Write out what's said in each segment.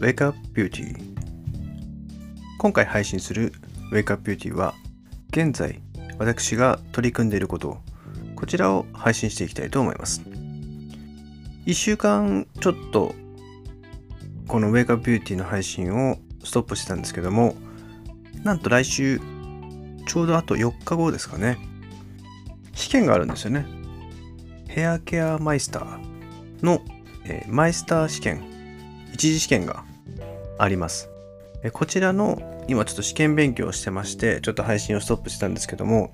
Wake Up Beauty 今回配信する Wake Up Beauty は現在私が取り組んでいることこちらを配信していきたいと思います。1週間ちょっとこの Wake Up Beauty の配信をストップしてたんですけどもなんと来週ちょうどあと4日後ですかね。試験があるんですよね。ヘアケアマイスターの、えー、マイスター試験一次試験があります。こちらの今ちょっと試験勉強をしてましてちょっと配信をストップしたんですけども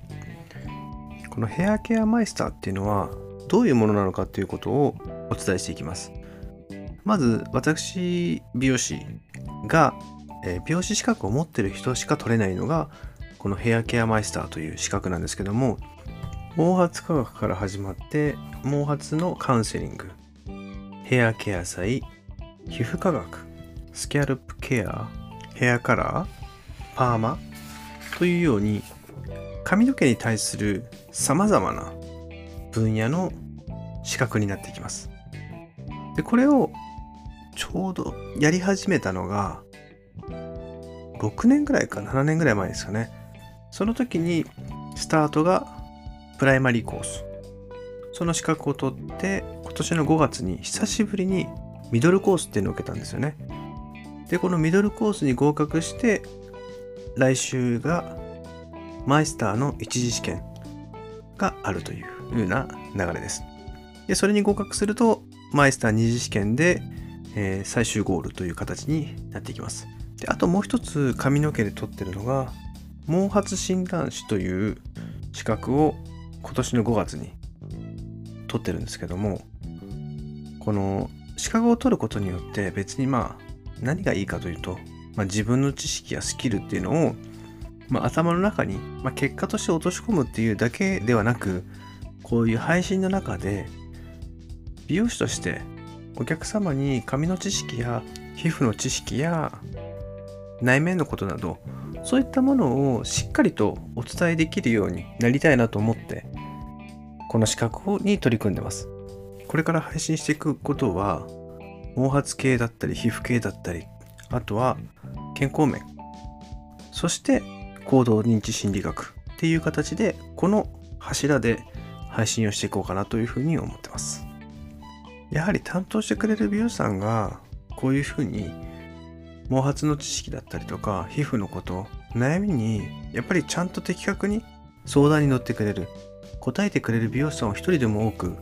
このヘアケアマイスターっていうのはどういうものなのかっていうことをお伝えしていきますまず私美容師が、美容師資格を持ってる人しか取れないのがこのヘアケアマイスターという資格なんですけども毛髪科学から始まって毛髪のカウンセリングヘアケア剤皮膚科学スキャルプケアヘアカラーパーマというように髪の毛に対する様々な分野の資格になっていきます。でこれをちょうどやり始めたのが6年ぐらいか7年ぐらい前ですかね。その時にスタートがプライマリーコース。その資格を取って今年の5月に久しぶりにミドルコースっていうのを受けたんですよね。で、このミドルコースに合格して、来週がマイスターの一次試験があるというような流れです。で、それに合格すると、マイスター二次試験で、えー、最終ゴールという形になっていきます。で、あともう一つ髪の毛で取ってるのが、毛髪診断士という資格を今年の5月に取ってるんですけども、この資格を取ることによって別にまあ何がいいかというと、まあ、自分の知識やスキルっていうのを、まあ、頭の中に、まあ、結果として落とし込むっていうだけではなくこういう配信の中で美容師としてお客様に髪の知識や皮膚の知識や内面のことなどそういったものをしっかりとお伝えできるようになりたいなと思ってこの資格に取り組んでます。これから配信していくことは毛髪系だったり皮膚系だったりあとは健康面。そして行動認知心理学っていう形でこの柱で配信をしていこうかなというふうに思ってます。やはり担当してくれる美容師さんがこういうふうに毛髪の知識だったりとか皮膚のこと悩みにやっぱりちゃんと的確に相談に乗ってくれる答えてくれる美容師さんを一人でも多く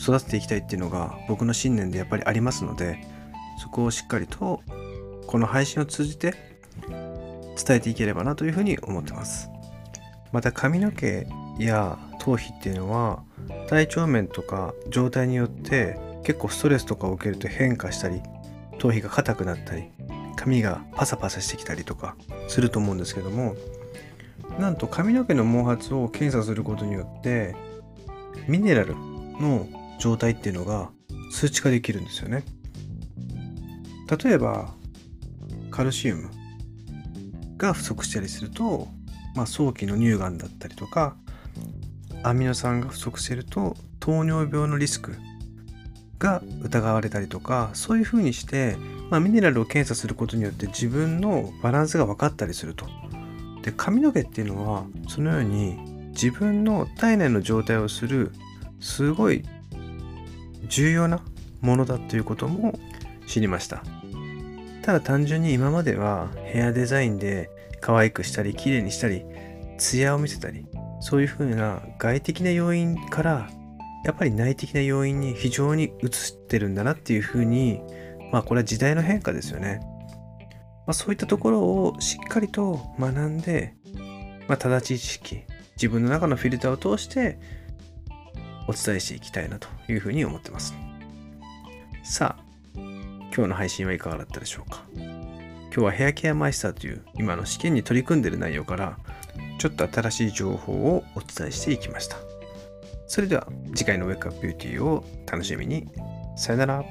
育てていきたいっていうのが僕の信念でやっぱりありますのでそこをしっかりとこの配信を通じて伝えていければなというふうに思ってます。また髪の毛や頭皮っていうのは体調面とか状態によって結構ストレスとかを受けると変化したり頭皮が硬くなったり髪がパサパサしてきたりとかすると思うんですけどもなんと髪の毛の毛髪を検査することによってミネラルの状態っていうのが数値化できるんですよね。例えばカルシウムが不足したりすると、まあ、早期の乳がんだったりとかアミノ酸が不足してると糖尿病のリスクが疑われたりとかそういうふうにして、まあ、ミネラルを検査することによって自分のバランスが分かったりすると。で髪の毛っていうのはそのように自分の体内の状態をするすごい重要なものだということも知りました。ただ単純に今まではヘアデザインで可愛くしたり綺麗にしたりツヤを見せたりそういう風な外的な要因からやっぱり内的な要因に非常に移ってるんだなっていう風にまあこれは時代の変化ですよね、まあ、そういったところをしっかりと学んで、まあ、正しい知識自分の中のフィルターを通してお伝えしていきたいなというふうに思ってます。さあ、今日の配信はいかがだったでしょうか？今日はヘアケアマイスターという今の試験に取り組んでいる内容からちょっと新しい情報をお伝えしていきました。それでは次回のウェイクアップビューティーを楽しみに。さよなら。